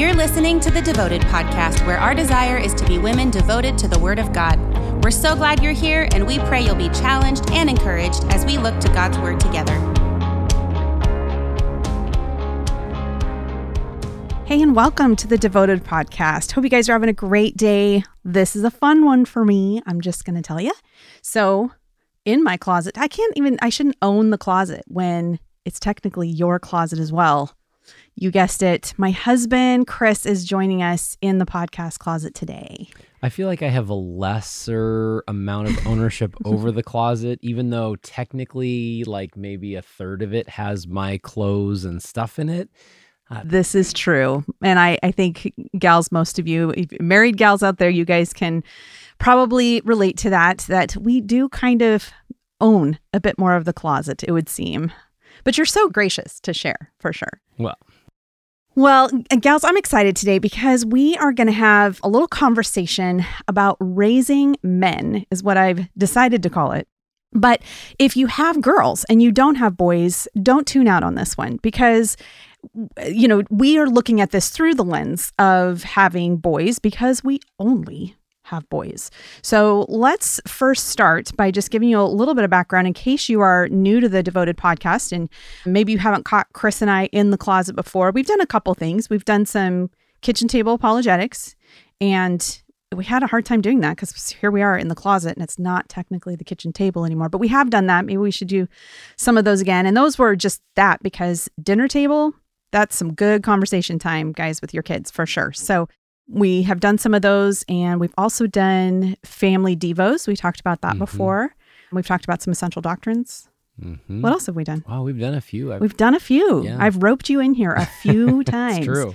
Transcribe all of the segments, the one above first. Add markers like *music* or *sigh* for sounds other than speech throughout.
You're listening to the Devoted Podcast, where our desire is to be women devoted to the Word of God. We're so glad you're here, and we pray you'll be challenged and encouraged as we look to God's Word together. Hey, and welcome to the Devoted Podcast. Hope you guys are having a great day. This is a fun one for me. I'm just going to tell you. So, in my closet, I can't even, I shouldn't own the closet when it's technically your closet as well. You guessed it. My husband, Chris, is joining us in the podcast closet today. I feel like I have a lesser amount of ownership *laughs* over the closet, even though technically, like maybe a third of it has my clothes and stuff in it. Uh, this is true. And I, I think gals, most of you, married gals out there, you guys can probably relate to that, that we do kind of own a bit more of the closet, it would seem. But you're so gracious to share for sure. Well, Well, uh, gals, I'm excited today because we are going to have a little conversation about raising men, is what I've decided to call it. But if you have girls and you don't have boys, don't tune out on this one because you know, we are looking at this through the lens of having boys because we only have boys. So let's first start by just giving you a little bit of background in case you are new to the Devoted podcast and maybe you haven't caught Chris and I in the closet before. We've done a couple things. We've done some kitchen table apologetics and we had a hard time doing that because here we are in the closet and it's not technically the kitchen table anymore. But we have done that. Maybe we should do some of those again. And those were just that because dinner table, that's some good conversation time, guys, with your kids for sure. So we have done some of those and we've also done family devos. We talked about that Mhm. before. We've talked about some essential doctrines. mhm. What else have we done? wow, we've done a few. I've, We've done a few. Yeah. I've roped you in here a *laughs* few times. it's true.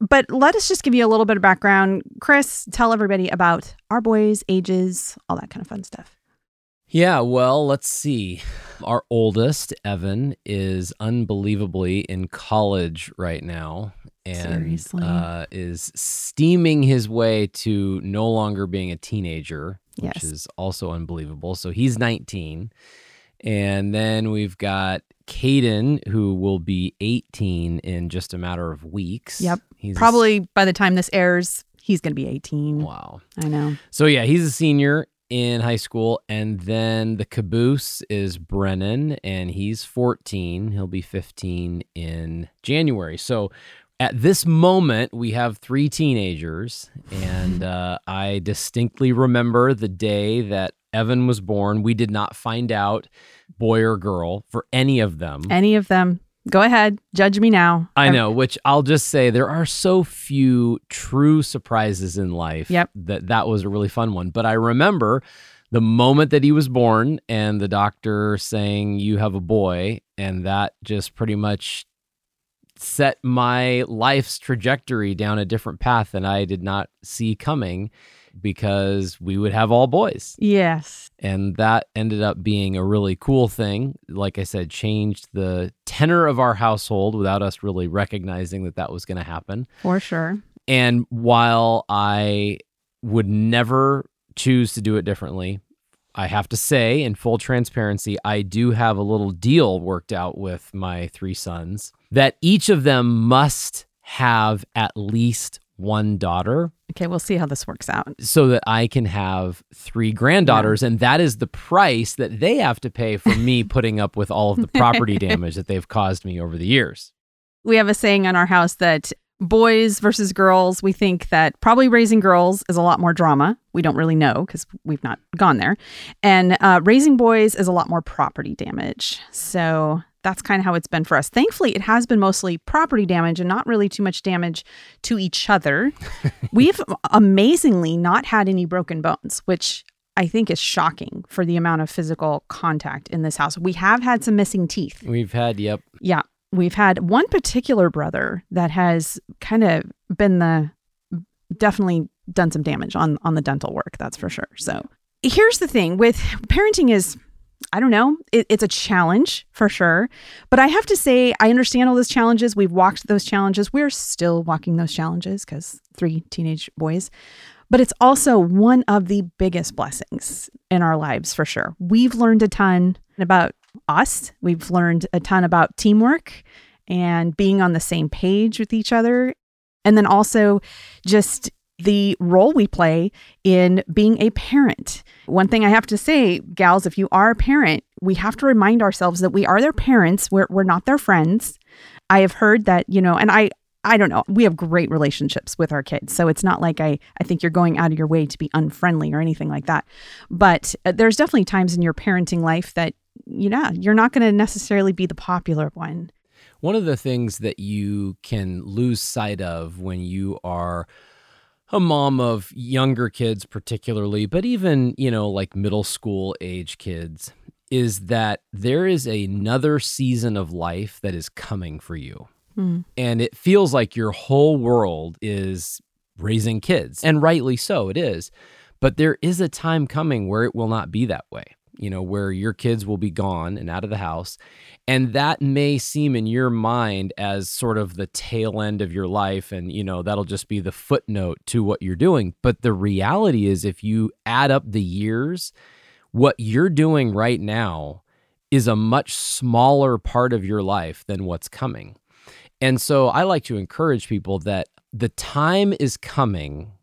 But let us just give you a little bit of background. Chris, tell everybody about our boys, ages, all that kind of fun stuff. Yeah, well, let's see. Our oldest, Evan, is unbelievably in college right now and uh, is steaming his way to no longer being a teenager, which Yes. is also unbelievable. So he's 19. And then we've got Caden, who will be 18 in just a matter of weeks. Yep. He's Probably by the time this airs, he's going to be 18. Wow. I know. So yeah, he's a senior in high school, and then the caboose is Brennan, and he's 14. He'll be 15 in January. So at this moment, we have three teenagers, and *laughs* uh, I distinctly remember the day that Evan was born. We did not find out boy or girl for any of them. Any of them. Go ahead. Judge me now. I know, which I'll just say there are so few true surprises in life. Yep. That that was a really fun one. But I remember the moment that he was born and the doctor saying you have a boy and that just pretty much set my life's trajectory down a different path than I did not see coming because we would have all boys. Yes. And that ended up being a really cool thing. Like I said, changed the tenor of our household without us really recognizing that that was going to happen. For sure. And while I would never choose to do it differently, I have to say, in full transparency, I do have a little deal worked out with my three sons that each of them must have at least one daughter Okay, we'll see how this works out. so that I can have three granddaughters. And that is the price that they have to pay for me *laughs* putting up with all of the property damage that they've caused me over the years. We have a saying on our house that boys versus girls, we think that probably raising girls is a lot more drama. We don't really know because we've not gone there. And uh, raising boys is a lot more property damage. So that's kind of how it's been for us. Thankfully, it has been mostly property damage and not really too much damage to each other. *laughs* We've amazingly not had any broken bones, which I think is shocking for the amount of physical contact in this house. We have had some missing teeth. We've had, yep, Yeah. We've had one particular brother that has kind of been the definitely done some damage on on the dental work, that's for sure. So here's the thing with parenting is I don't know. It, it's a challenge for sure. But I have to say, I understand all those challenges. We've walked those challenges. We're still walking those challenges because three teenage boys. But it's also one of the biggest blessings in our lives for sure. We've learned a ton about us, we've learned a ton about teamwork and being on the same page with each other. And then also just the role we play in being a parent. One thing I have to say, gals, if you are a parent, we have to remind ourselves that we are their parents. We're, we're not their friends. I have heard that, you know, and I, I don't know. We have great relationships with our kids. So it's not like I, I think you're going out of your way to be unfriendly or anything like that. But uh, there's definitely times in your parenting life that, you know, you're not going to necessarily be the popular one. One of the things that you can lose sight of when you are a mom of younger kids, particularly, but even, you know, like middle school age kids, is that there is another season of life that is coming for you. Mm. And it feels like your whole world is raising kids. And rightly so, it is. But there is a time coming where it will not be that way you know, where your kids will be gone and out of the house. And that may seem in your mind as sort of the tail end of your life. And, you know, that'll just be the footnote to what you're doing. But the reality is, if you add up the years, what you're doing right now is a much smaller part of your life than what's coming. And so I like to encourage people that the time is coming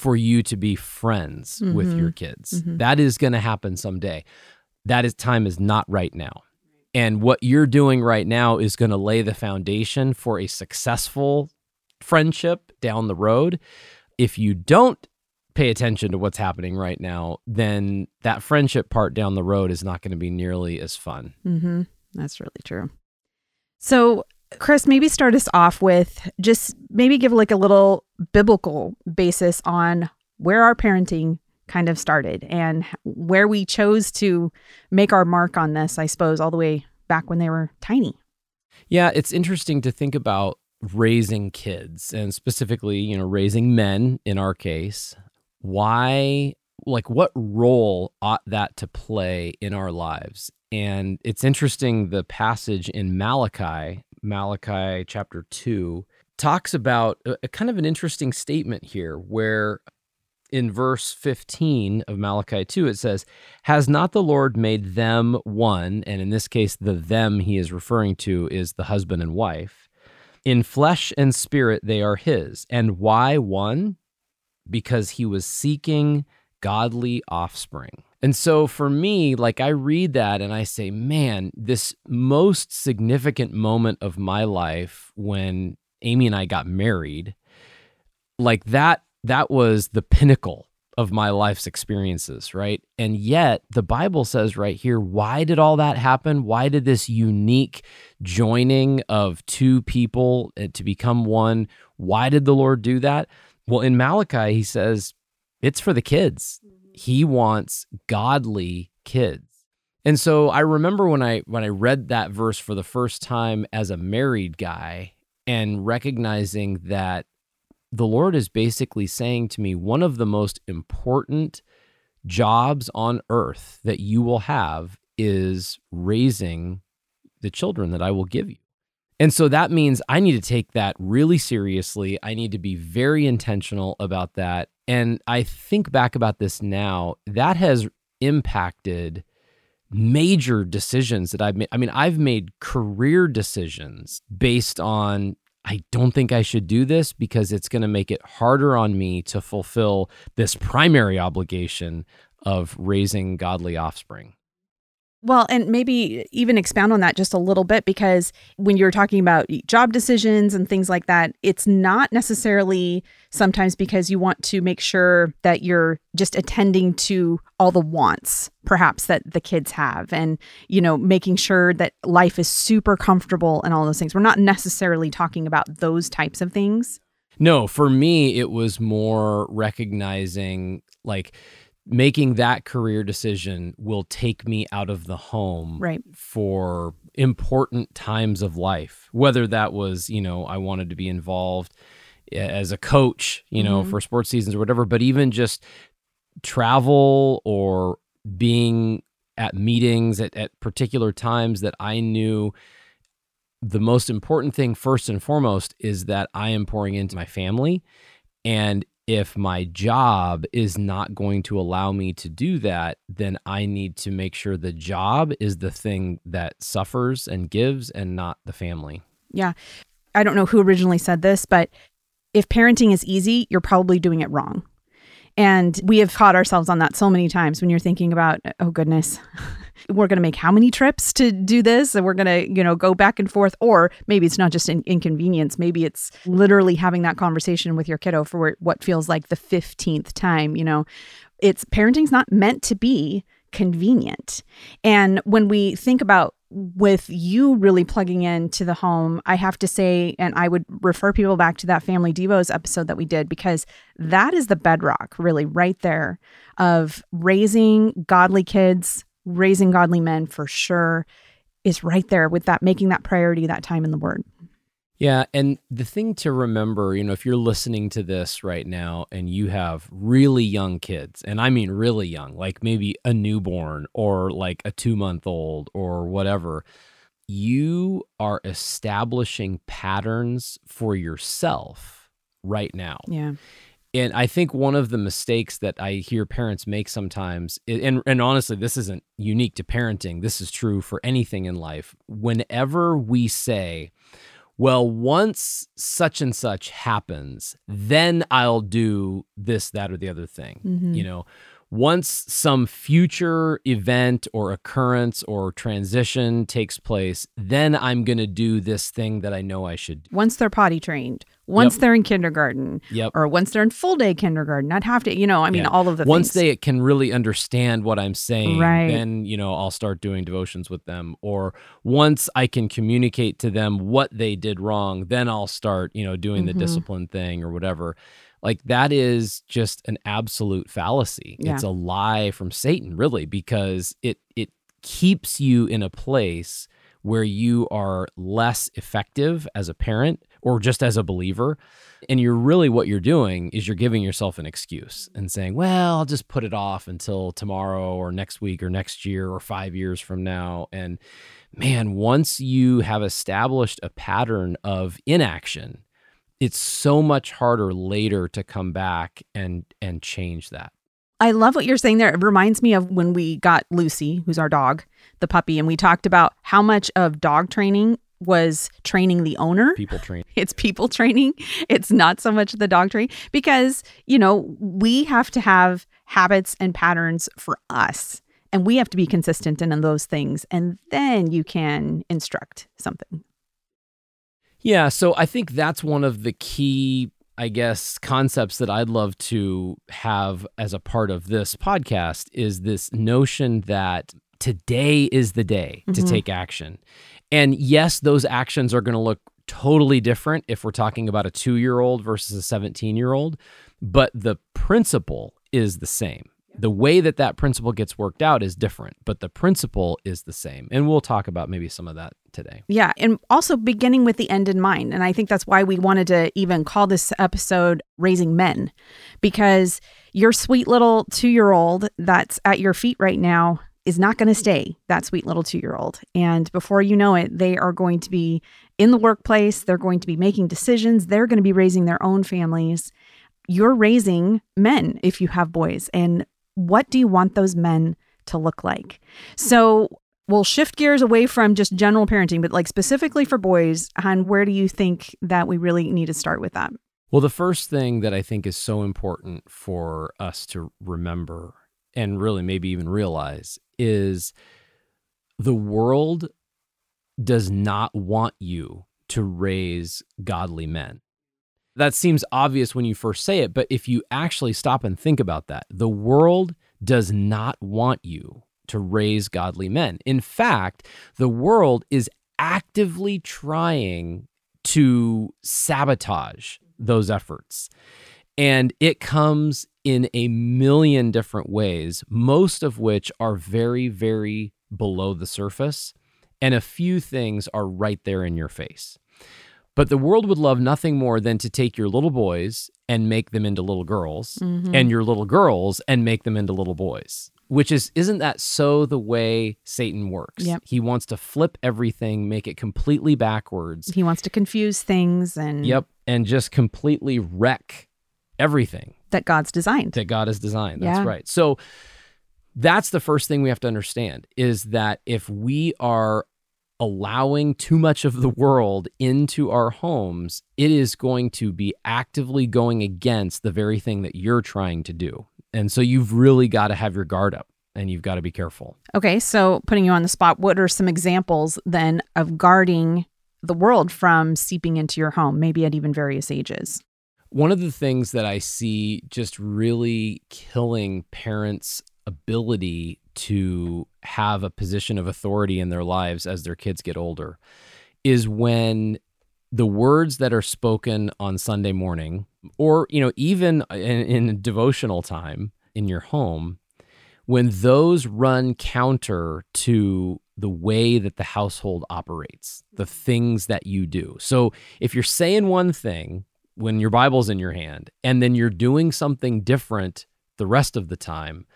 for you to be friends mm-hmm. with your kids. Mm-hmm. That is going to happen someday. That is time is not right now. And what you're doing right now is going to lay the foundation for a successful friendship down the road. If you don't pay attention to what's happening right now, then that friendship part down the road is not going to be nearly as fun. Mm-hmm. That's really true. So, Chris, maybe start us off with just maybe give like a little biblical basis on where our parenting kind of started and where we chose to make our mark on this, I suppose, all the way back when they were tiny. Yeah, it's interesting to think about raising kids and specifically, you know, raising men in our case. Why, like, what role ought that to play in our lives? And it's interesting the passage in Malachi Malachi chapter 2 talks about a, a kind of an interesting statement here where in verse 15 of Malachi 2, it says, Has not the Lord made them one? And in this case, the them he is referring to is the husband and wife. In flesh and spirit, they are his. And why one? Because he was seeking godly offspring. And so for me, like I read that and I say, man, this most significant moment of my life when Amy and I got married, like that, that was the pinnacle of my life's experiences, right? And yet the Bible says right here, why did all that happen? Why did this unique joining of two people eh, to become one? Why did the Lord do that? Well, in Malachi, he says, it's for the kids he wants godly kids. And so I remember when I when I read that verse for the first time as a married guy and recognizing that the Lord is basically saying to me one of the most important jobs on earth that you will have is raising the children that I will give you. And so that means I need to take that really seriously. I need to be very intentional about that. And I think back about this now, that has impacted major decisions that I've made. I mean, I've made career decisions based on I don't think I should do this because it's going to make it harder on me to fulfill this primary obligation of raising godly offspring. Well, and maybe even expound on that just a little bit because when you're talking about job decisions and things like that, it's not necessarily sometimes because you want to make sure that you're just attending to all the wants perhaps that the kids have and, you know, making sure that life is super comfortable and all those things. We're not necessarily talking about those types of things. No, for me, it was more recognizing like, making that career decision will take me out of the home right. for important times of life whether that was you know i wanted to be involved as a coach you know mm-hmm. for sports seasons or whatever but even just travel or being at meetings at, at particular times that i knew the most important thing first and foremost is that i am pouring into my family and if my job is not going to allow me to do that, then I need to make sure the job is the thing that suffers and gives and not the family. Yeah. I don't know who originally said this, but if parenting is easy, you're probably doing it wrong. And we have caught ourselves on that so many times when you're thinking about, oh goodness, *laughs* we're going to make how many trips to do this? And we're going to, you know, go back and forth. Or maybe it's not just an inconvenience. Maybe it's literally having that conversation with your kiddo for what feels like the 15th time, you know. It's parenting's not meant to be convenient. And when we think about with you really plugging into the home, I have to say, and I would refer people back to that Family Devos episode that we did because that is the bedrock, really, right there of raising godly kids, raising godly men for sure, is right there with that, making that priority that time in the Word. Yeah. And the thing to remember, you know, if you're listening to this right now and you have really young kids, and I mean really young, like maybe a newborn or like a two month old or whatever, you are establishing patterns for yourself right now. Yeah. And I think one of the mistakes that I hear parents make sometimes, and, and honestly, this isn't unique to parenting, this is true for anything in life. Whenever we say, well, once such and such happens, then I'll do this, that, or the other thing. Mm-hmm. You know, once some future event or occurrence or transition takes place, then I'm going to do this thing that I know I should. do. Once they're potty trained, once yep. they're in kindergarten, yep. or once they're in full day kindergarten, I'd have to, you know, I mean, yeah. all of the things. once things. they can really understand what I'm saying, right. then you know I'll start doing devotions with them. Or once I can communicate to them what they did wrong, then I'll start, you know, doing mm-hmm. the discipline thing or whatever. Like that is just an absolute fallacy. Yeah. It's a lie from Satan, really, because it it keeps you in a place where you are less effective as a parent or just as a believer. And you're really what you're doing is you're giving yourself an excuse and saying, well, I'll just put it off until tomorrow or next week or next year or five years from now. And man, once you have established a pattern of inaction, it's so much harder later to come back and and change that. I love what you're saying there. It reminds me of when we got Lucy, who's our dog, the puppy, and we talked about how much of dog training was training the owner. People training. *laughs* It's people training. It's not so much the dog training because, you know, we have to have habits and patterns for us and we have to be consistent in, in those things. And then you can instruct something. Yeah, so I think that's one of the key, I guess, concepts that I'd love to have as a part of this podcast is this notion that today is the day mm-hmm. to take action. And yes, those actions are going to look totally different if we're talking about a two year old versus a 17 year old, but the principle is the same the way that that principle gets worked out is different, but the principle is the same. And we'll talk about maybe some of that today. Yeah. And also beginning with the end in mind. And I think that's why we wanted to even call this episode Raising Men, because your sweet little two year old that's at your feet right now is not going to stay that sweet little two year old. And before you know it, they are going to be in the workplace. They're going to be making decisions. They're going to be raising their own families you're raising men if you have boys. And what do you want those men to look like? So we'll shift gears away from just general parenting, but like specifically for boys, and where do you think that we really need to start with that? Well, the first thing that I think is so important for us to remember and really maybe even realize is the world does not want you to raise godly men. That seems obvious when you first say it, but if you actually stop and think about that, the world does not want you to raise godly men. In fact, the world is actively trying to sabotage those efforts. And it comes in a million different ways, most of which are very, very below the surface. And a few things are right there in your face. But the world would love nothing more than to take your little boys and make them into little girls mm-hmm. and your little girls and make them into little boys. Which is isn't that so the way Satan works? Yep. He wants to flip everything, make it completely backwards. He wants to confuse things and Yep, and just completely wreck everything that God's designed. That God has designed. That's yeah. right. So that's the first thing we have to understand is that if we are allowing too much of the world into our homes, it is going to be actively going against the very thing that you're trying to do. And so you've really got to have your guard up and you've got to be careful. Okay, so putting you on the spot, what are some examples then of guarding the world from seeping into your home, maybe at even various ages? One of the things that I see just really killing parents' ability to have a position of authority in their lives as their kids get older is when the words that are spoken on Sunday morning or you know even in, in devotional time in your home when those run counter to the way that the household operates, the things that you do. So if you're saying one thing when your Bible's in your hand and then you're doing something different the rest of the time,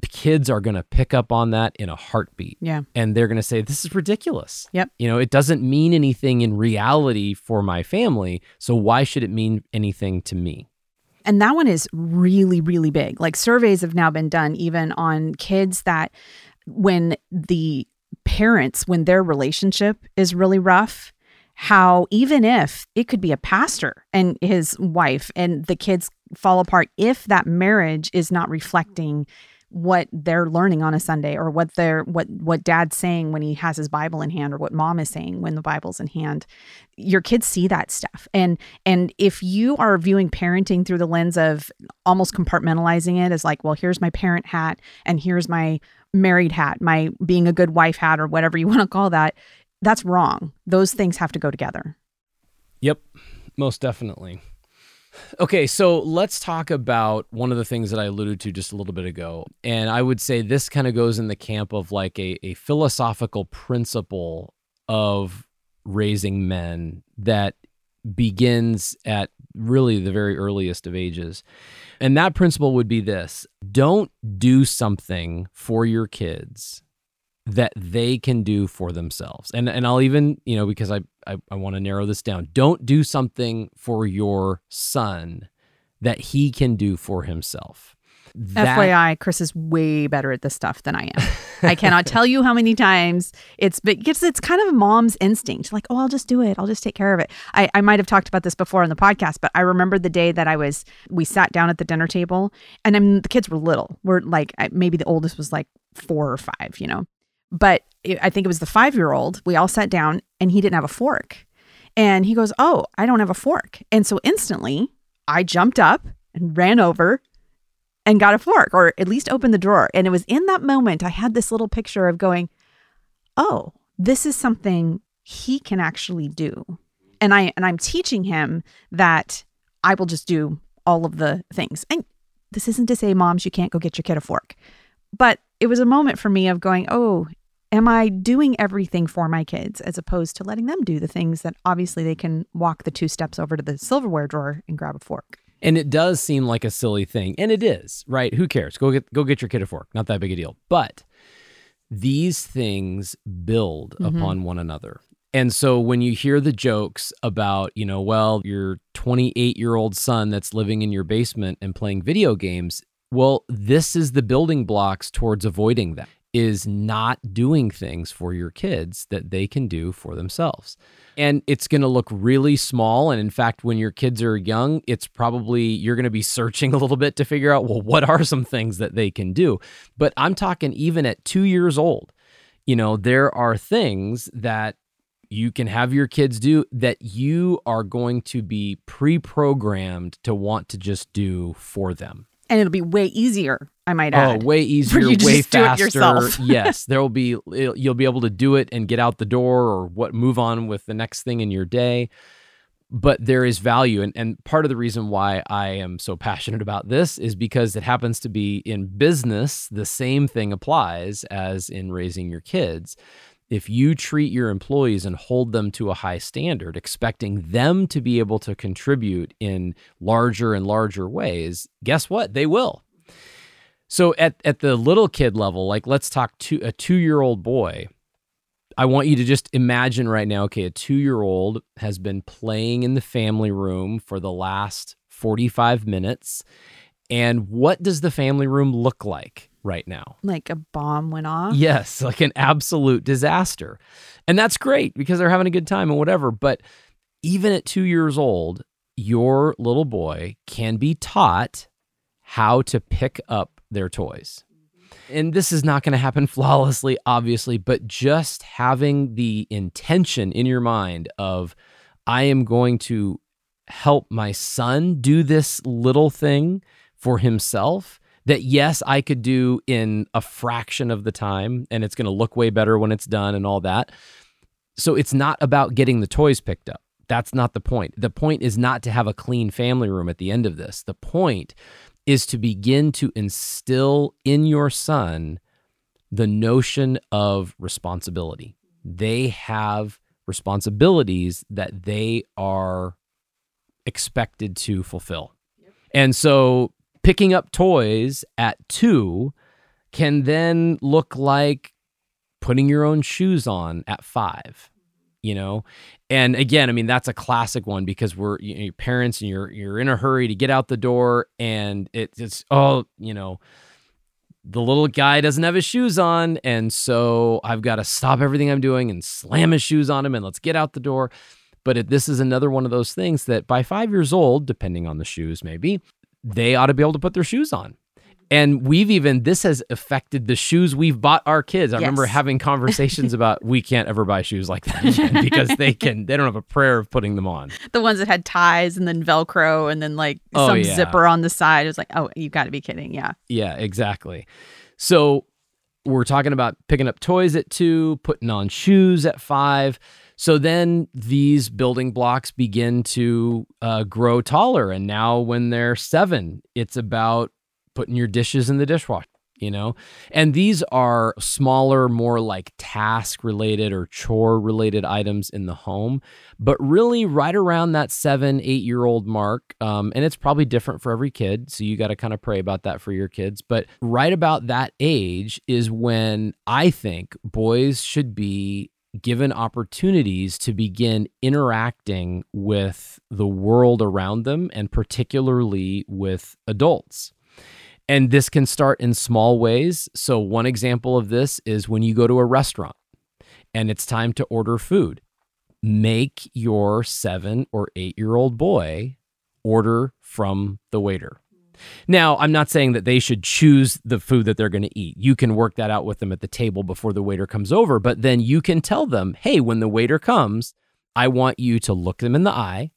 the kids are going to pick up on that in a heartbeat. Yeah. And they're going to say, This is ridiculous. Yep. You know, it doesn't mean anything in reality for my family. So why should it mean anything to me? And that one is really, really big. Like surveys have now been done even on kids that when the parents, when their relationship is really rough, how even if it could be a pastor and his wife and the kids fall apart, if that marriage is not reflecting what they're learning on a Sunday or what they're what what dad's saying when he has his Bible in hand or what mom is saying when the Bible's in hand. Your kids see that stuff. And and if you are viewing parenting through the lens of almost compartmentalizing it as like, well, here's my parent hat and here's my married hat, my being a good wife hat or whatever you *laughs* want to call that, that's wrong. Those things have to go together. Yep, most definitely. Okay, so let's talk about one of the things that I alluded to just a little bit ago. And I would say this kind of goes in the camp of like a, a philosophical principle of raising men that begins at really the very earliest of ages. And that principle would be this don't do something for your kids that they can do for themselves. And and I'll even, you know, because I I, I want to narrow this down. Don't do something for your son that he can do for himself. That, FYI, Chris is way better at this stuff than I am. I cannot tell you how many times it's because it's kind of mom's instinct. Like, oh, I'll just do it. I'll just take care of it. I, I might have talked about this before on the podcast, but I remember the day that I was, we sat down at the dinner table and I mean, the kids were little. We're like, maybe the oldest was like four or five, you know? But I think it was the five year old. We all sat down and he didn't have a fork. And he goes, Oh, I don't have a fork. And so instantly I jumped up and ran over and got a fork or at least opened the drawer. And it was in that moment I had this little picture of going, Oh, this is something he can actually do. And I and I'm teaching him that I will just do all of the things. And this isn't to say moms you can't go get your kid a fork. But it was a moment for me of going, "Oh, am I doing everything for my kids as opposed to letting them do the things that obviously they can walk the two steps over to the silverware drawer and grab a fork? And it does seem like a silly thing, and it is, right? Who cares? Go get go get your kid a fork. Not that big a deal. But these things build mm-hmm. upon one another. And so when you hear the jokes about, you know, well, your 28 year old son that's living in your basement and playing video games, well, this is the building blocks towards avoiding that is not doing things for your kids that they can do for themselves. And it's going to look really small. And in fact, when your kids are young, it's probably you're going to be searching *laughs* a little bit to figure out, well, what are some things that they can do? But I'm talking even at two years old, you know, there are things that you can have your kids do that you are going to be pre programmed to want to just do for them and it'll be way easier. I might oh, add. Oh, way *laughs* easier, you way faster. *laughs* yes, there will be. You'll be able to do it and get out the door, or what move on with the next thing in your day. But there is value, and and part of the reason why I am so passionate about this is because it happens to be in business. The same thing applies as in raising your kids if you treat your employees and hold them to a high standard, expecting them to be able to contribute in larger and larger ways, guess what? They will. So at, at the little kid level, like let's talk to a two year old boy. I want you to just imagine right now, okay, a two year old has been playing in the family room for the last 45 minutes. And what does the family room look like? Right now. Like a bomb went off. Yes, like an absolute disaster. And that's great because they're having a good time and whatever. But even at two years old, your little boy can be taught how to pick up their toys. And this is not going to happen *laughs* flawlessly, obviously, but just having the intention in your mind of, I am going to help my son do this little thing for himself that yes i could do in a fraction of the time and it's going to look way better when it's done and all that. So it's not about getting the toys picked up. That's not the point. The point is not to have a clean family room at the end of this. The point is to begin to instill in your son the notion of responsibility. They have responsibilities that they are expected to fulfill. And so picking up toys at two can then look like putting your own shoes on at five you know? And again i mean that's a classic one because we're you know, parents and you're you're in a hurry to get out the door and it, it's oh you know the little guy doesn't have his shoes on and so i've got to stop everything i'm doing and slam his shoes on him and let's get out the door. But it, this is another one of those things that by five years old, depending on the shoes, maybe, they ought to be able to put their shoes on. And we've even, this has affected the shoes we've bought our kids. I yes. remember having *laughs* conversations about we can't ever buy shoes like that *laughs* because they can, they don't have a prayer of putting them on. The ones that had ties and then Velcro and then like oh, some yeah. zipper on the side. It was like, oh, you've got to be kidding. Yeah. Yeah, exactly. So we're talking about picking up toys at two, putting on shoes at five. So then these building blocks begin to uh, grow taller. And now when they're seven, it's about putting your dishes in the dishwasher, you know? And these are smaller, more like task related or chore related items in the home. But really, right around that seven, eight year old mark, um, and it's probably different for every kid. So you got to kind of pray about that for your kids. But right about that age is when I think boys should be given opportunities to begin interacting with the world around them and particularly with adults. And this can start in small ways. So, one example of this is when you go to a restaurant and it's time to order food, make your seven or eight year old boy order from the waiter. Now, I'm not saying that they should choose the food that they're going to eat. You can work that out with them at the table before the waiter comes over, but then you can tell them, hey, when the waiter comes, I want you to look them in the eye.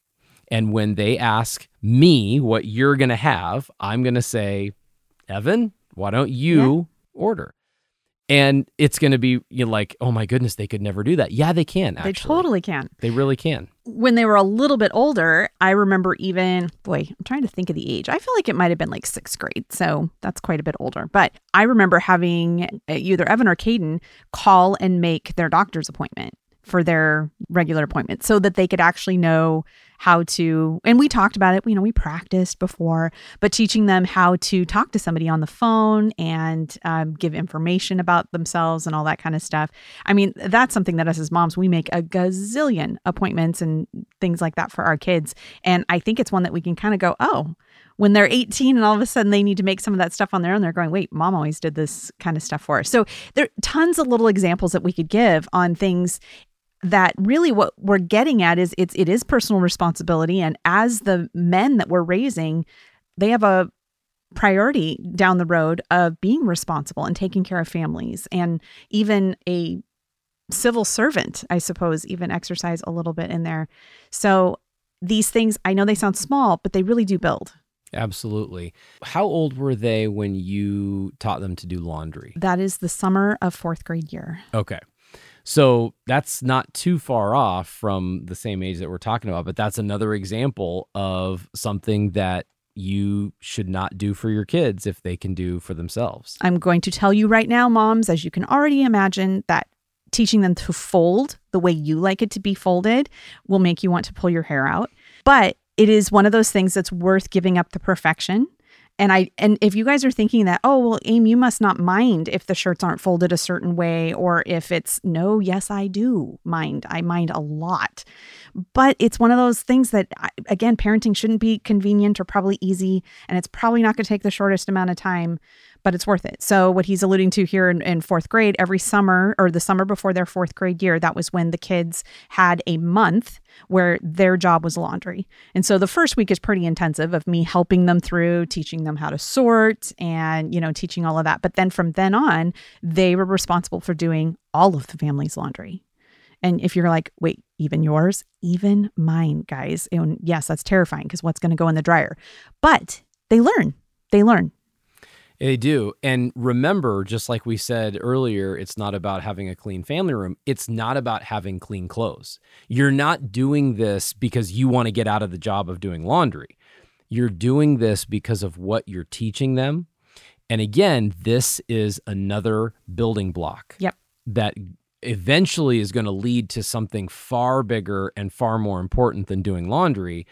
And when they ask me what you're going to have, I'm going to say, Evan, why don't you yeah. order? And it's going to be you know, like, oh my goodness, they could never do that. Yeah, they can. Actually. They totally can. They really can. When they were a little bit older, I remember even, boy, I'm trying to think of the age. I feel like it might have been like sixth grade. So that's quite a bit older. But I remember having uh, either Evan or Caden call and make their doctor's appointment for their regular appointment so that they could actually know how to and we talked about it you know we practiced before but teaching them how to talk to somebody on the phone and um, give information about themselves and all that kind of stuff i mean that's something that us as moms we make a gazillion appointments and things like that for our kids and i think it's one that we can kind of go oh when they're 18 and all of a sudden they need to make some of that stuff on their own, they're going, wait, mom always did this kind of stuff for us. So there are tons of little examples that we could give on things that really what we're getting at is it's it is personal responsibility and as the men that we're raising they have a priority down the road of being responsible and taking care of families and even a civil servant i suppose even exercise a little bit in there so these things i know they sound small but they really do build Absolutely. How old were they when you taught them to do laundry? That is the summer of fourth grade year. Okay. So that's not too far off from the same age that we're talking about, but that's another example of something that you should not do for your kids if they can do for themselves. I'm going to tell you right now, moms, as you can already imagine, that teaching them to fold the way you like it to be folded will make you want to pull your hair out. But it is one of those things that's worth giving up the perfection and I and if you guys are thinking that, oh well, Aim, you must not mind if the shirts aren't folded a certain way, or if it's no, yes, I do mind. I mind a lot. But it's one of those things that again, parenting shouldn't be convenient or probably easy, and it's probably not going to take the shortest amount of time. But it's worth it. So, what he's alluding to here in, in, fourth grade, every summer or the summer before their fourth grade year, that was when the kids had a month where their job was laundry. And so the first week is pretty intensive of me helping them through, teaching them how to sort and, you know, teaching all of that. But then from then on, they were responsible for doing all of the family's laundry. And if you're like, wait, even yours, even mine, guys. And yes, that's terrifying because what's going to go in the dryer? But they learn. They learn. They do. And remember, just like we said earlier, it's not about having a clean family room. It's not about having clean clothes. You're not doing this because you want to get out of the job of doing laundry. You're doing this because of what you're teaching them. And again, this is another building block. Yep. That eventually is going to lead to something far bigger and far more important than doing laundry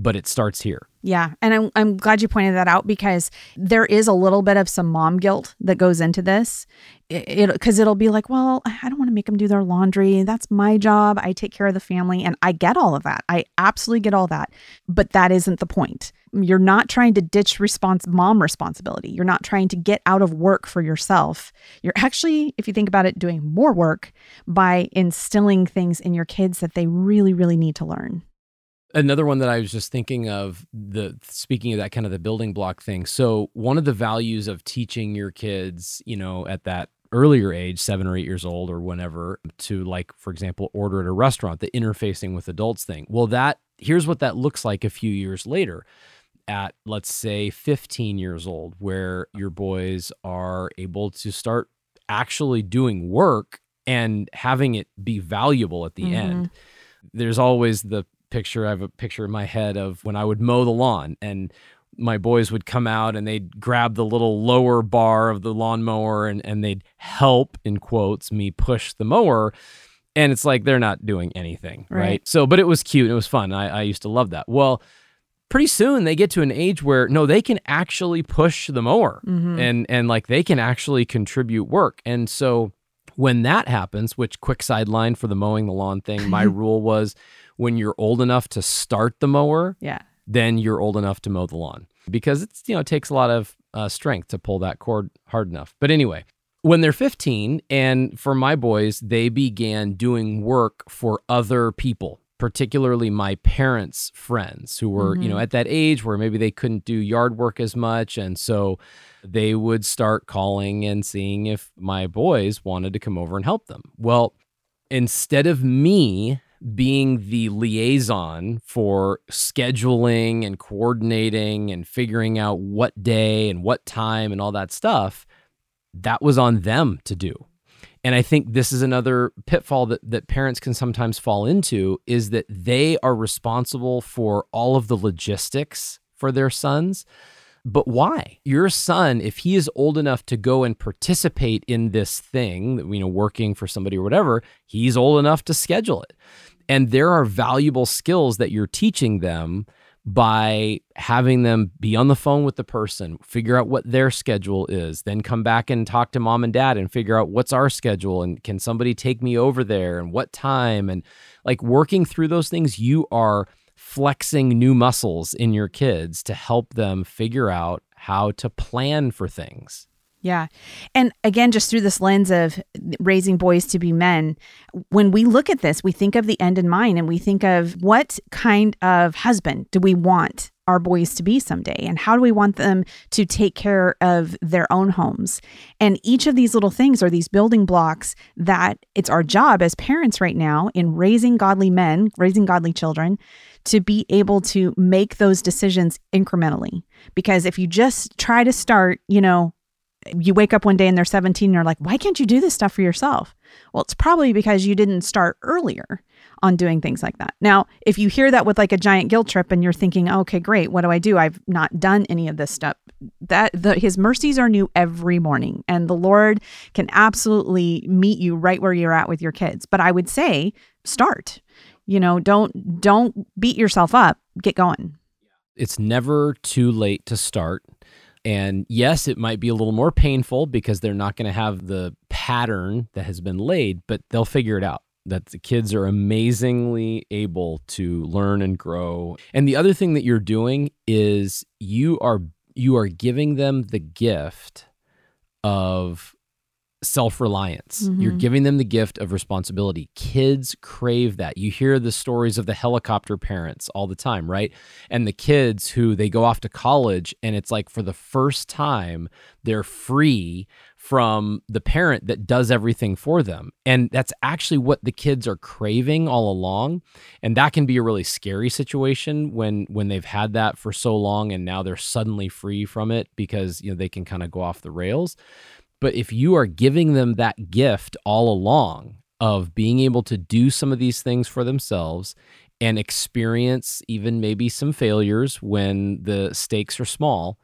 but it starts here. Yeah. And I'm, I'm glad you pointed that out because there is a little bit of some mom guilt that goes into this. It because it, will be like, well, I don't want to make them do their laundry. That's my job. I take care of the family. And I get all of that. I absolutely get all that. But that isn't the point. You're not trying to ditch response mom responsibility. You're not trying to get out of work for yourself. You're actually, if you think about it, doing more work by instilling things in your kids that they really, really need to learn. Another one that I was just thinking of the speaking of that kind of the building block thing. So one of the values of teaching your kids, you know, at that earlier age, seven or eight years old or whenever, to like, for example, order at a restaurant, the interfacing with adults thing. Well, that here's what that looks like a few years later at let's say 15 years old, where your boys are able to start actually doing work and having it be valuable at the mm-hmm. end. There's always the picture. I have a picture in my head of when I would mow the lawn and my boys would come out and they'd grab the little lower bar of the lawnmower and, and they'd help, in quotes, me push the mower. And it's like they're not doing anything, right? right? So, but it was cute. It was fun. I, I used to love that. Well, pretty soon they get to an age where no, they can actually push the mower mm-hmm. and and like they can actually contribute work. And so when that happens, which quick sideline for the mowing the lawn thing, my *laughs* rule was when you're old enough to start the mower, yeah, then you're old enough to mow the lawn because it's you know it takes a lot of uh, strength to pull that cord hard enough. But anyway, when they're 15, and for my boys, they began doing work for other people, particularly my parents' friends who were, mm-hmm. you know, mm-hmm. at that age where maybe they couldn't do yard work as much. And so they would start calling and seeing if my boys wanted to come over and help them. Well, instead of me being the liaison for scheduling and coordinating and figuring out what day and what time and all that stuff, that was on them to do. And I think this is another pitfall that, that parents can sometimes fall into is that they are responsible for all of the logistics for their sons. But why? Your son, if he is old enough to go and participate in this thing, you know, working for somebody or whatever, he's old enough to schedule it. And there are valuable skills that you're teaching them by having them be on the phone with the person, figure out what their schedule is, then come back and talk to mom and dad and figure out what's our schedule and can somebody take me over there and what time and like working through those things you are flexing new muscles in your kids to help them figure out how to plan for things. Yeah. And again, just through this lens of raising boys to be men, when we look at this, we think of the end in mind and we think of what kind of husband do we want our boys to be someday and how do we want them to take care of their own homes and each of these little things are these building blocks that it's our job as parents right now in raising godly men raising godly children to be able to make those decisions incrementally because if you just try to start you know you wake up one day and they're 17 and you're like, why can't you do this stuff for yourself? Well, it's probably because you didn't start earlier on doing things like that. Now, if you hear that with like a giant guilt trip and you're thinking, okay, great, what do I do? I've not done any of this stuff. That the, his mercies are new every morning and the Lord can absolutely meet you right where you're at with your kids. But I would say start. You know, don't don't beat yourself up. Get going. It's never too late to start. And yes, it might be a little more painful because they're not going to have the pattern that has been laid, but they'll figure it out. That the kids are amazingly able to learn and grow. And the other thing that you're doing is you are you are giving them the gift of self reliance. You're Mhm. giving them the gift of responsibility. Kids crave that. You hear the stories of the helicopter parents all the time, right? And the kids who they go off to college and it's like for the first time they're free from the parent that does everything for them. And that's actually what the kids are craving all along. And that can be a really scary situation when when they've had that for so long and now they're suddenly free from it because you know they can kind of go off the rails. But if you are giving them that gift all along of being able to do some of these things for themselves and experience even maybe some failures when the stakes are small,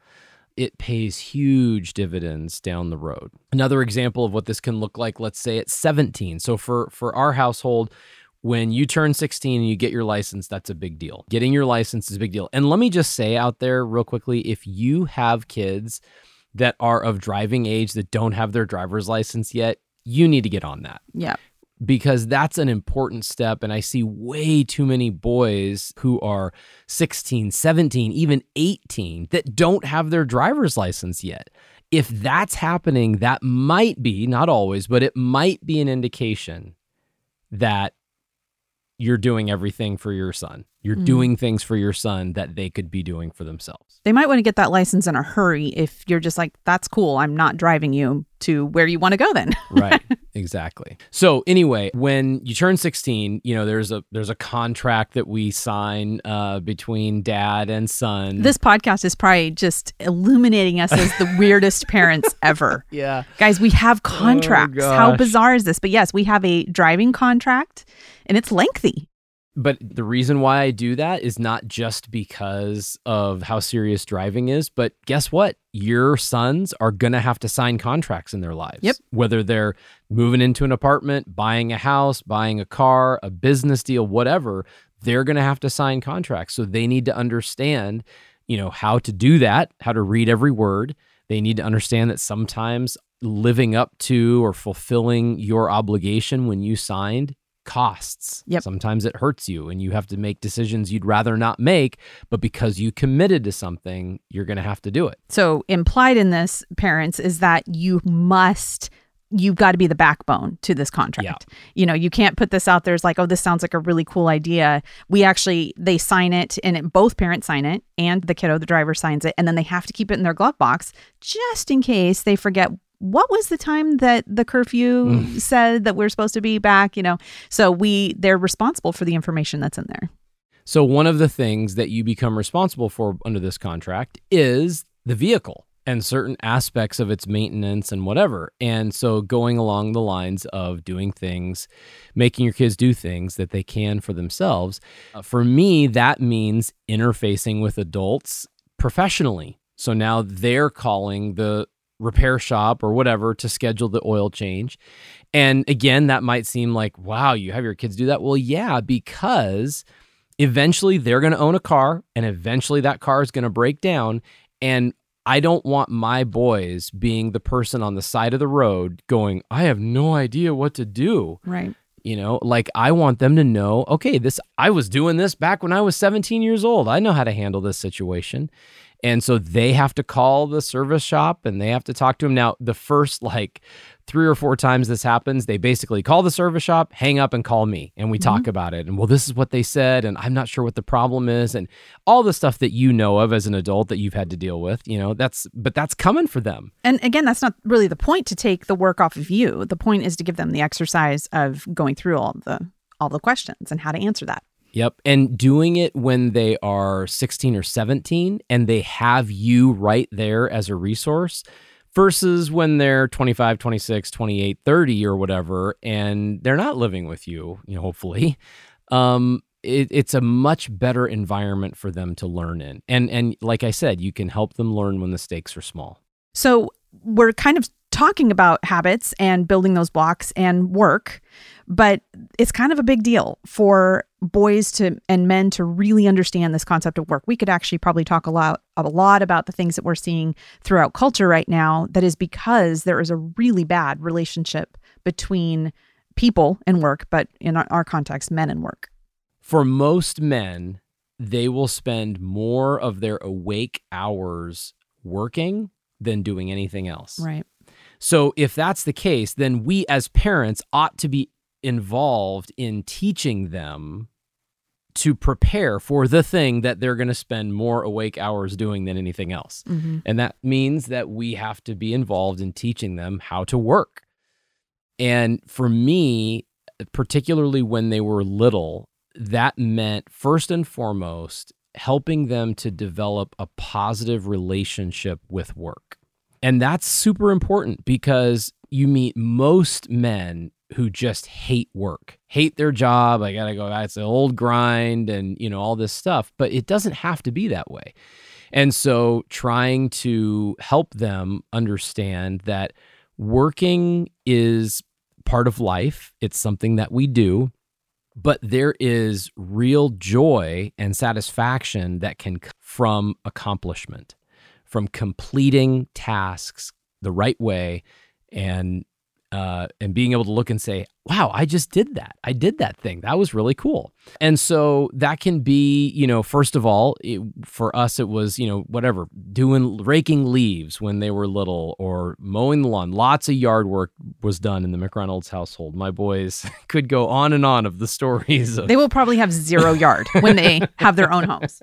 it pays huge dividends down the road. Another example of what this can look like, let's say at 17. So for for our household, when you turn 16 and you get your license, that's a big deal. Getting your license is a big deal. And let me just say out there real quickly, if you have kids that are of driving age that don't have their driver's license yet, you need to get on that Yeah. because that's an important step. And I see way too many boys who are 16, 17, even 18 that don't have their driver's license yet. If that's happening, that might be, not always, but it might be an indication that you're doing everything for your son. You're Mhm. doing things for your son that they could be doing for themselves. They might want to get that license in a hurry if you're just like, that's cool. I'm not driving you to where you want to go then. *laughs* right exactly so anyway when you turn 16 you know there's a there's a contract that we sign uh, between dad and son This podcast is probably just illuminating us as the *laughs* weirdest parents ever. yeah Guys, we have contracts. How Oh, gosh. bizarre is this? But yes, we have a driving contract and it's lengthy. But the reason why i do that is not just because of how serious driving is but guess what? Your sons are going to have to sign contracts in their lives. Yep. whether they're moving into an apartment buying a house buying a car a business deal whatever they're going to have to sign contracts. So they need to understand you know how to do that how to read every word. They need to understand that sometimes living up to or fulfilling your obligation when you signed costs. Yep. Sometimes it hurts you and you have to make decisions you'd rather not make, but because you committed to something, you're going to have to do it. So, implied in this, parents, is that you must. You've got to be the backbone to this contract. You know, you can't put this out there as like, oh, this sounds like a really cool idea. We actually, they sign it and it, both parents sign it and the kiddo, the driver signs it. And then they have to keep it in their glove box just in case they forget what was the time that the curfew said that we're supposed to be back, you know? So we, they're responsible for the information that's in there. So, one of the things that you become responsible for under this contract is the vehicle and certain aspects of its maintenance and whatever. And so, going along the lines of doing things, making your kids do things that they can for themselves, uh, for me, that means interfacing with adults professionally. So now they're calling the repair shop or whatever to schedule the oil change. And again, that might seem like, wow, you have your kids do that. Well, yeah, because eventually they're going to own a car and eventually that car is going to break down. And I don't want my boys being the person on the side of the road going, I have no idea what to do. Right. You know, like I want them to know, okay, this, I was doing this back when I was 17 years old. I know how to handle this situation. And so they have to call the service shop and they have to talk to him. Now, the first like three or four times this happens, they basically call the service shop, hang up, and call me. And we talk mm-hmm. about it. And well, this is what they said. And I'm not sure what the problem is. And all the stuff that you know of as an adult that you've had to deal with, you know, that's, but that's coming for them. And again, that's not really the point to take the work off of you. The point is to give them the exercise of going through all the all the questions and how to answer that. Yep. And doing it when they are 16 or 17 and they have you right there as a resource versus when they're 25, 26, 28, 30 or whatever and they're not living with you, you know, hopefully. *laughs* Um it, it's a much better environment for them to learn in. And and like I said, you can help them learn when the stakes are small. So we're kind of talking about habits and building those blocks and work, but it's kind of a big deal for boys to and men to really understand this concept of work. We could actually probably talk a lot a lot about the things that we're seeing throughout culture right now that is because there is a really bad relationship between people and work, but in our, our context, men and work. For most men, they will spend more of their awake hours working than doing anything else. Right. So if that's the case, then we as parents ought to be involved in teaching them to prepare for the thing that they're going to spend more awake hours doing than anything else. Mm-hmm. And that means that we have to be involved in teaching them how to work. And for me, particularly when they were little, that meant first and foremost helping them to develop a positive relationship with work. And that's super important because you meet most men who just hate work, hate their job. I got to go, it's an old grind and, you know, all this stuff. But it doesn't have to be that way. And so trying to help them understand that working is part of life, it's something that we do. But there is real joy and satisfaction that can come from accomplishment, from completing tasks the right way and uh, and being able to look and say, wow, I just did that. I did that thing. That was really cool. And so that can be, you know, first of all, it, for us, it was, you know, whatever, doing raking leaves when they were little or mowing the lawn. Lots of yard work was done in the McReynolds household. My boys *laughs* could go on and on of the stories. Of, They will probably have zero yard *laughs* when they have their own homes.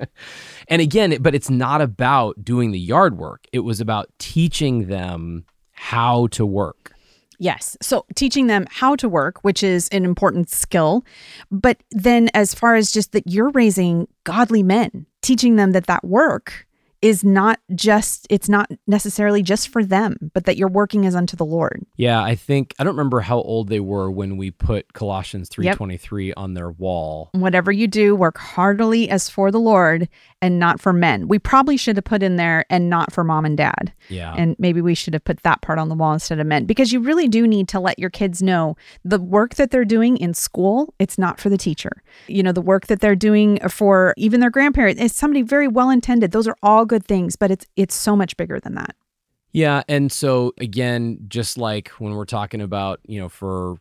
and again, but it's not about doing the yard work, it was about teaching them how to work. Yes. So teaching them how to work, which is an important skill. But then, as far as just that you're raising godly men, teaching them that that work is not just, it's not necessarily just for them, but that you're working as unto the Lord. Yeah, I think I don't remember how old they were when we put Colossians 3:23 on their wall. Whatever you do, work heartily as for the Lord and not for men. We probably should have put in there and not for mom and dad. Yeah. And maybe we should have put that part on the wall instead of men because you really do need to let your kids know the work that they're doing in school, it's not for the teacher. You know, the work that they're doing for even their grandparents, it's somebody very well intended. Those are all good things, but it's it's so much bigger than that. Yeah, and so again, just like when we're talking about, you know, for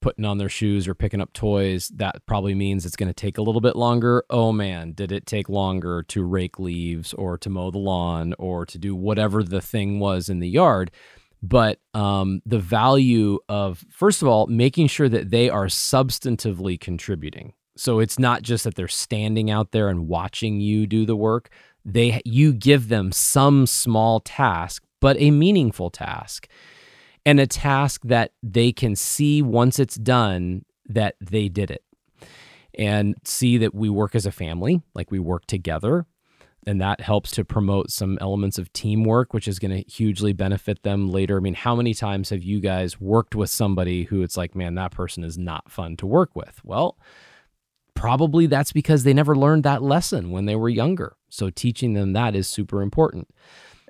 putting on their shoes or picking up toys, that probably means it's going to take a little bit longer. Oh man, did it take longer to rake leaves or to mow the lawn or to do whatever the thing was in the yard? But um, the value of, first of all, making sure that they are substantively contributing. So it's not just that they're standing out there and watching you do the work. They you give them some small task, but a meaningful task and a task that they can see once it's done that they did it and see that we work as a family, like we work together. And that helps to promote some elements of teamwork, which is going to hugely benefit them later. I mean, how many times have you guys worked with somebody who it's like, man, that person is not fun to work with? Well, probably that's because they never learned that lesson when they were younger. So teaching them that is super important.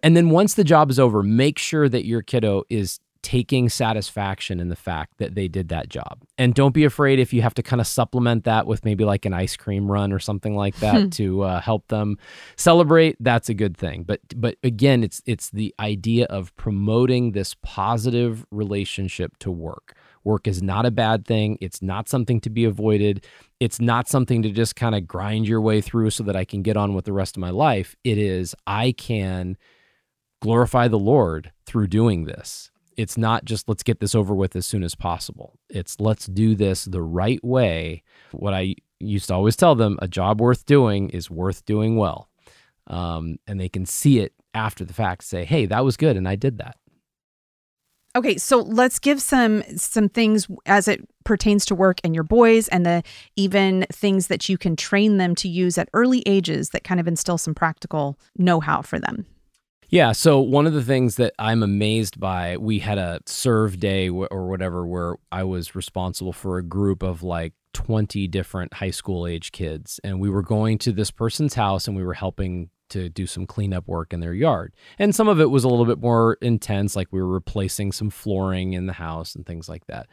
And then once the job is over, make sure that your kiddo is taking satisfaction in the fact that they did that job. And don't be afraid if you have to kind of supplement that with maybe like an ice cream run or something like that to uh, help them celebrate. That's a good thing. But but again, it's it's the idea of promoting this positive relationship to work. Work is not a bad thing. It's not something to be avoided. It's not something to just kind of grind your way through so that I can get on with the rest of my life. It is I can glorify the Lord through doing this. It's not just let's get this over with as soon as possible. It's let's do this the right way. What I used to always tell them a job worth doing is worth doing well. Um, and they can see it after the fact, say, hey, that was good. And I did that. Okay, so let's give some some things as it pertains to work and your boys and the even things that you can train them to use at early ages that kind of instill some practical know-how for them. Yeah. So one of the things that I'm amazed by, we had a serve day or whatever where I was responsible for a group of like 20 different high school age kids. And we were going to this person's house and we were helping to do some cleanup work in their yard. And some of it was a little bit more intense, like we were replacing some flooring in the house and things like that.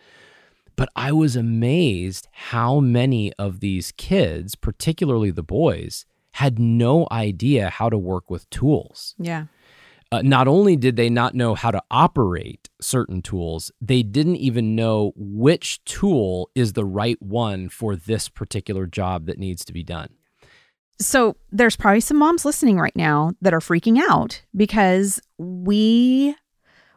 But I was amazed how many of these kids, particularly the boys, had no idea how to work with tools. Yeah. Uh, not only did they not know how to operate certain tools, they didn't even know which tool is the right one for this particular job that needs to be done. So there's probably some moms listening right now that are freaking out because we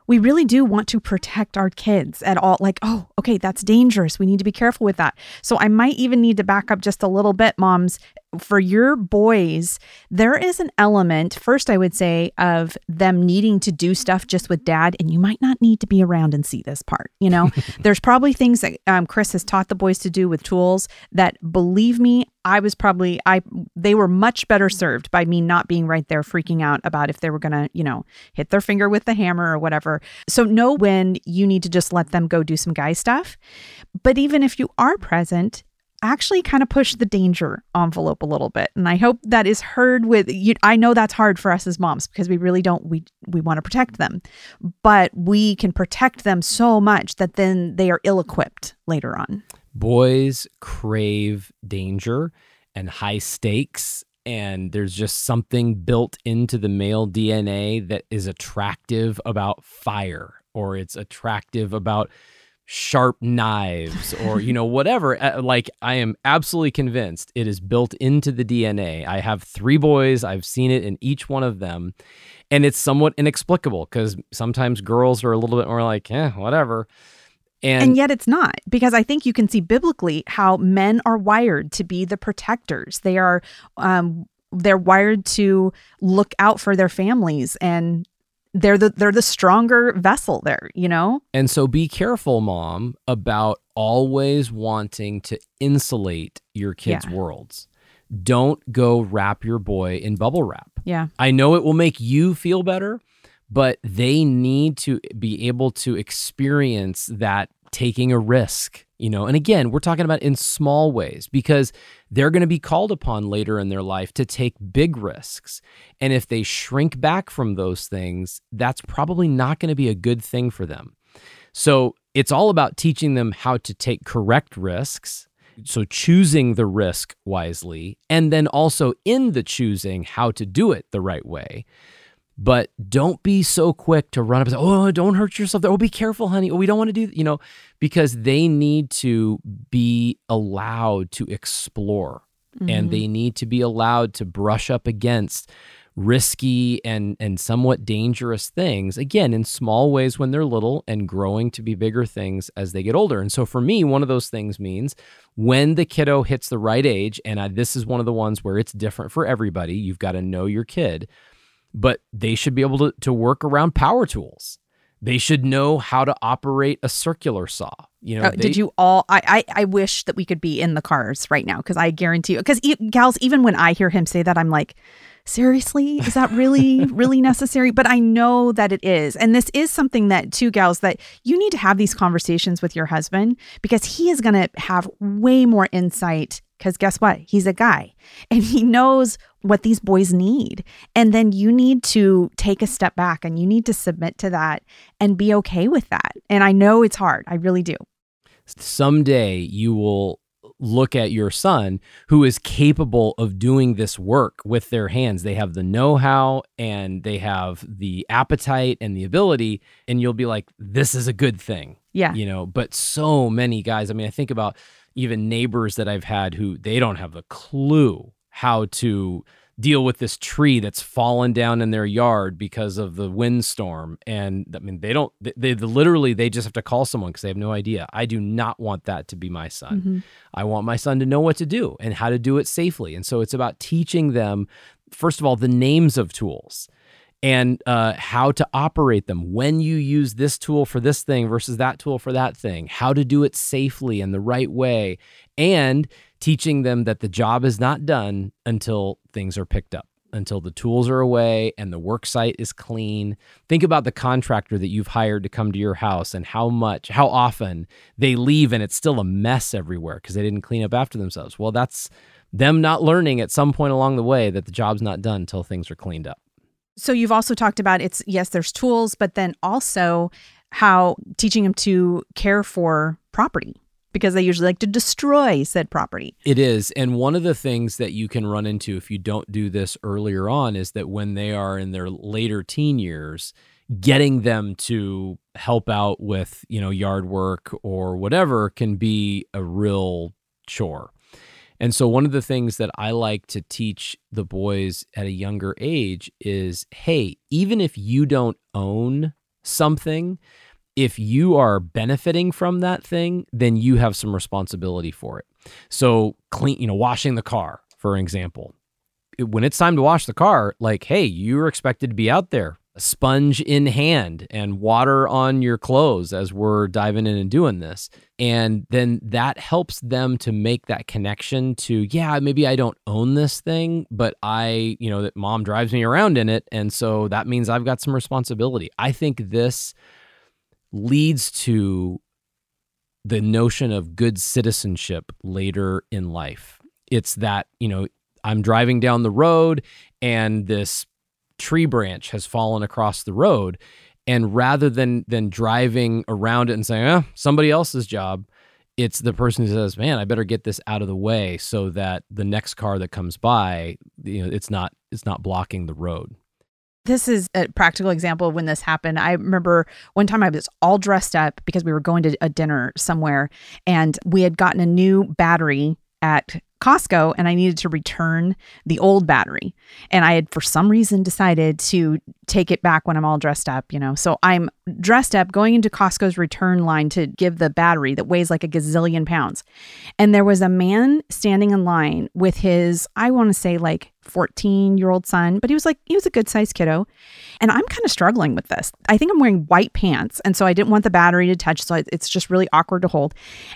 we really do want to protect our kids at all. Like oh okay that's dangerous. We need to be careful with that. So i might even need to back up just a little bit moms for your boys, there is an element, first, I would say, of them needing to do stuff just with dad, and you might not need to be around and see this part. You know, *laughs* there's probably things that um, Chris has taught the boys to do with tools that, believe me, I was probably, I, they were much better served by me not being right there freaking out about if they were going to, you know, hit their finger with the hammer or whatever. So know when you need to just let them go do some guy stuff. But even if you are present, actually kind of push the danger envelope a little bit. And i hope that is heard with you i know that's hard for us as moms because we really don't we we want to protect them but we can protect them so much that then they are ill equipped later on. Boys crave danger and high stakes and there's just something built into the male dna that is attractive about fire or it's attractive about sharp knives or you know whatever uh, like i am absolutely convinced it is built into the dna i have three boys. I've seen it in each one of them. And it's somewhat inexplicable because sometimes girls are a little bit more like eh whatever. And, and, yet it's not because I think you can see biblically how men are wired to be the protectors. They are um, they're wired to look out for their families and they're the they're the stronger vessel there, you know? And so be careful, mom, about always wanting to insulate your kids' yeah. worlds. Don't go wrap your boy in bubble wrap. Yeah. I know it will make you feel better, but they need to be able to experience that taking a risk, you know. And again, we're talking about in small ways because they're going to be called upon later in their life to take big risks. And if they shrink back from those things, that's probably not going to be a good thing for them. So, it's all about teaching them how to take correct risks. So, choosing the risk wisely, and then also in the choosing how to do it the right way but don't be so quick to run up and say, "Oh, don't hurt yourself." Oh, be careful, honey. Oh, we don't want to do, you know, because they need to be allowed to explore, mm-hmm. and they need to be allowed to brush up against risky and and somewhat dangerous things again in small ways when they're little and growing to be bigger things as they get older and so for me one of those things means when the kiddo hits the right age and I, this is one of the ones where it's different for everybody you've got to know your kid but they should be able to, to work around power tools. They should know how to operate a circular saw. You know, oh, they, did you all? I, I I wish that we could be in the cars right now because I guarantee you. Because e- gals, even when I hear him say that, I'm like, seriously, is that really *laughs* really necessary? But I know that it is, and this is something that two gals that you need to have these conversations with your husband because he is going to have way more insight because guess what? He's a guy and he knows what these boys need. And then you need to take a step back and you need to submit to that and be okay with that. And I know it's hard. I really do. Someday you will look at your son who is capable of doing this work with their hands. They have the know how and they have the appetite and the ability. And you'll be like, this is a good thing. Yeah. You know, but so many guys, I mean, I think about even neighbors that I've had who they don't have a clue how to deal with this tree that's fallen down in their yard because of the windstorm. And i mean they don't they, they literally they just have to call someone because they have no idea. I do not want that to be my son. Mm-hmm. i want my son to know what to do and how to do it safely. And so it's about teaching them first of all the names of tools and uh, how to operate them when you use this tool for this thing versus that tool for that thing, how to do it safely and the right way, and teaching them that the job is not done until things are picked up, until the tools are away and the work site is clean. Think about the contractor that you've hired to come to your house and how much, how often they leave and it's still a mess everywhere because they didn't clean up after themselves. Well, that's them not learning at some point along the way that the job's not done until things are cleaned up. So you've also talked about it's yes, there's tools, but then also how teaching them to care for property because they usually like to destroy said property. It is. And one of the things that you can run into if you don't do this earlier on is that when they are in their later teen years, getting them to help out with, you know, yard work or whatever can be a real chore. And so, one of the things that I like to teach the boys at a younger age is hey, even if you don't own something, if you are benefiting from that thing, then you have some responsibility for it. So, clean, you know, washing the car, for example. When it's time to wash the car, like, hey, you're expected to be out there sponge in hand and water on your clothes as we're diving in and doing this. And then that helps them to make that connection to, yeah, maybe I don't own this thing, but I, you know, that mom drives me around in it. And so that means I've got some responsibility. I think this leads to the notion of good citizenship later in life. It's that, you know, I'm driving down the road and this tree branch has fallen across the road and rather than than driving around it and saying oh somebody else's job it's the person who says man i better get this out of the way so that the next car that comes by you know it's not it's not blocking the road this is a practical example of when this happened. I remember one time I was all dressed up because we were going to a dinner somewhere and we had gotten a new battery at Costco and I needed to return the old battery. And I had, for some reason, decided to take it back when I'm all dressed up, you know. So I'm dressed up going into Costco's return line to give the battery that weighs like a gazillion pounds. And there was a man standing in line with his, I want to say like 14 year old son, but he was like, he was a good sized kiddo. And I'm kind of struggling with this. I think I'm wearing white pants. And so I didn't want the battery to touch. So it's just really awkward to hold.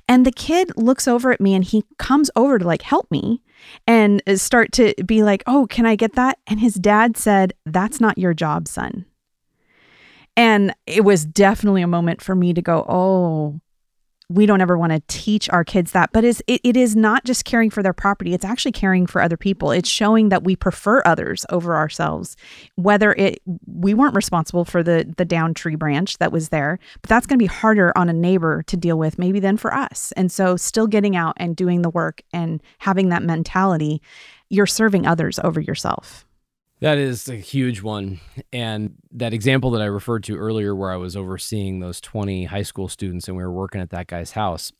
And the kid looks over at me and he comes over to like help me and uh, start to be like, oh, can I get that? And his dad said, that's not your job, son. And it was definitely a moment for me to go, oh, we don't ever want to teach our kids that. But is it, it is not just caring for their property it's actually caring for other people. It's showing that we prefer others over ourselves whether it we weren't responsible for the the down tree branch that was there but that's going to be harder on a neighbor to deal with maybe than for us. And so still getting out and doing the work and having that mentality you're serving others over yourself that is a huge one. And that example that I referred to earlier, where I was overseeing those 20 high school students and we were working at that guy's house,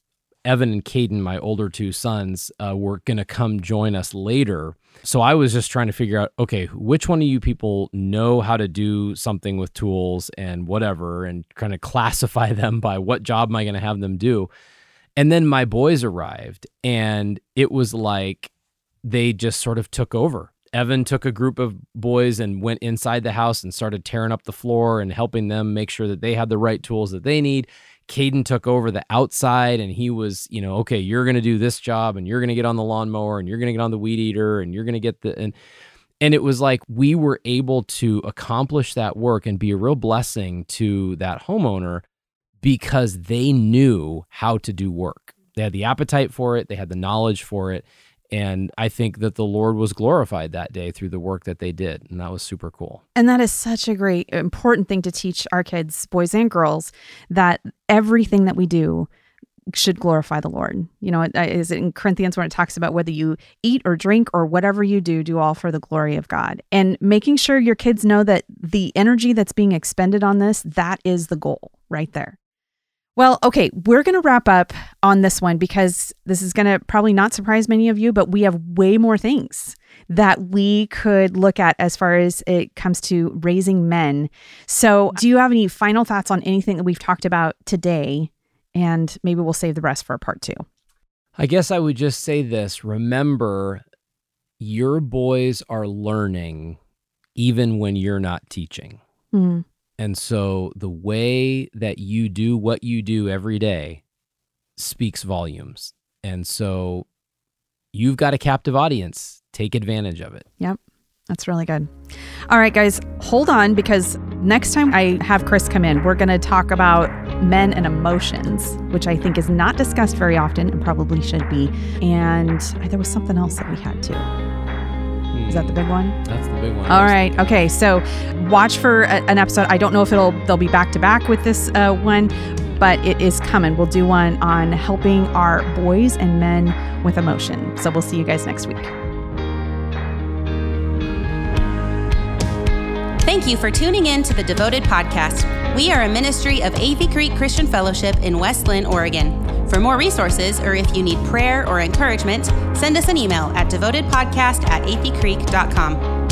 Evan and Caden, my older two sons, uh, were going to come join us later. So I was just trying to figure out okay, which one of you people know how to do something with tools and whatever, and kind of classify *laughs* them by what job am I going to have them do. And then my boys arrived, and it was like they just sort of took over Evan took a group of boys and went inside the house and started tearing up the floor and helping them make sure that they had the right tools that they need. Caden took over the outside and he was, you know, okay, you're going to do this job and you're going to get on the lawnmower and you're going to get on the weed eater and you're going to get the and and it was like we were able to accomplish that work and be a real blessing to that homeowner because they knew how to do work. They had the appetite for it, they had the knowledge for it, and I think that the Lord was glorified that day through the work that they did. And that was super cool. And that is such a great, important thing to teach our kids, boys and girls, that everything that we do should glorify the Lord. You know, is it in Corinthians when it talks about whether you eat or drink or whatever you do, do all for the glory of God. And making sure your kids know that the energy that's being expended on this, that is the goal right there. Well, okay, we're going to wrap up on this one because this is going to probably not surprise many of you, but we have way more things that we could look at as far as it comes to raising men. So, do you have any final thoughts on anything that we've talked about today? And maybe we'll save the rest for part two. I guess I would just say this remember, your boys are learning even when you're not teaching. Mm-hmm. And so the way that you do what you do every day speaks volumes. And so you've got a captive audience. Take advantage of it. Yep. That's really good. All right, guys, hold on because next time I have Chris come in, we're going to talk about men and emotions, which I think is not discussed very often and probably should be. And there was something else that we had too. Is that the big one? That's the big one. All right. Okay. So watch for a, an episode. I don't know if it'll they'll be back to back with this uh, one, but it is coming. We'll do one on helping our boys and men with emotion. So we'll see you guys next week. Thank you for tuning in to the Devoted Podcast. We are a ministry of AV Creek Christian Fellowship in West Linn, Oregon. For more resources or if you need prayer or encouragement, send us an email at devotedpodcast at avcreek.com.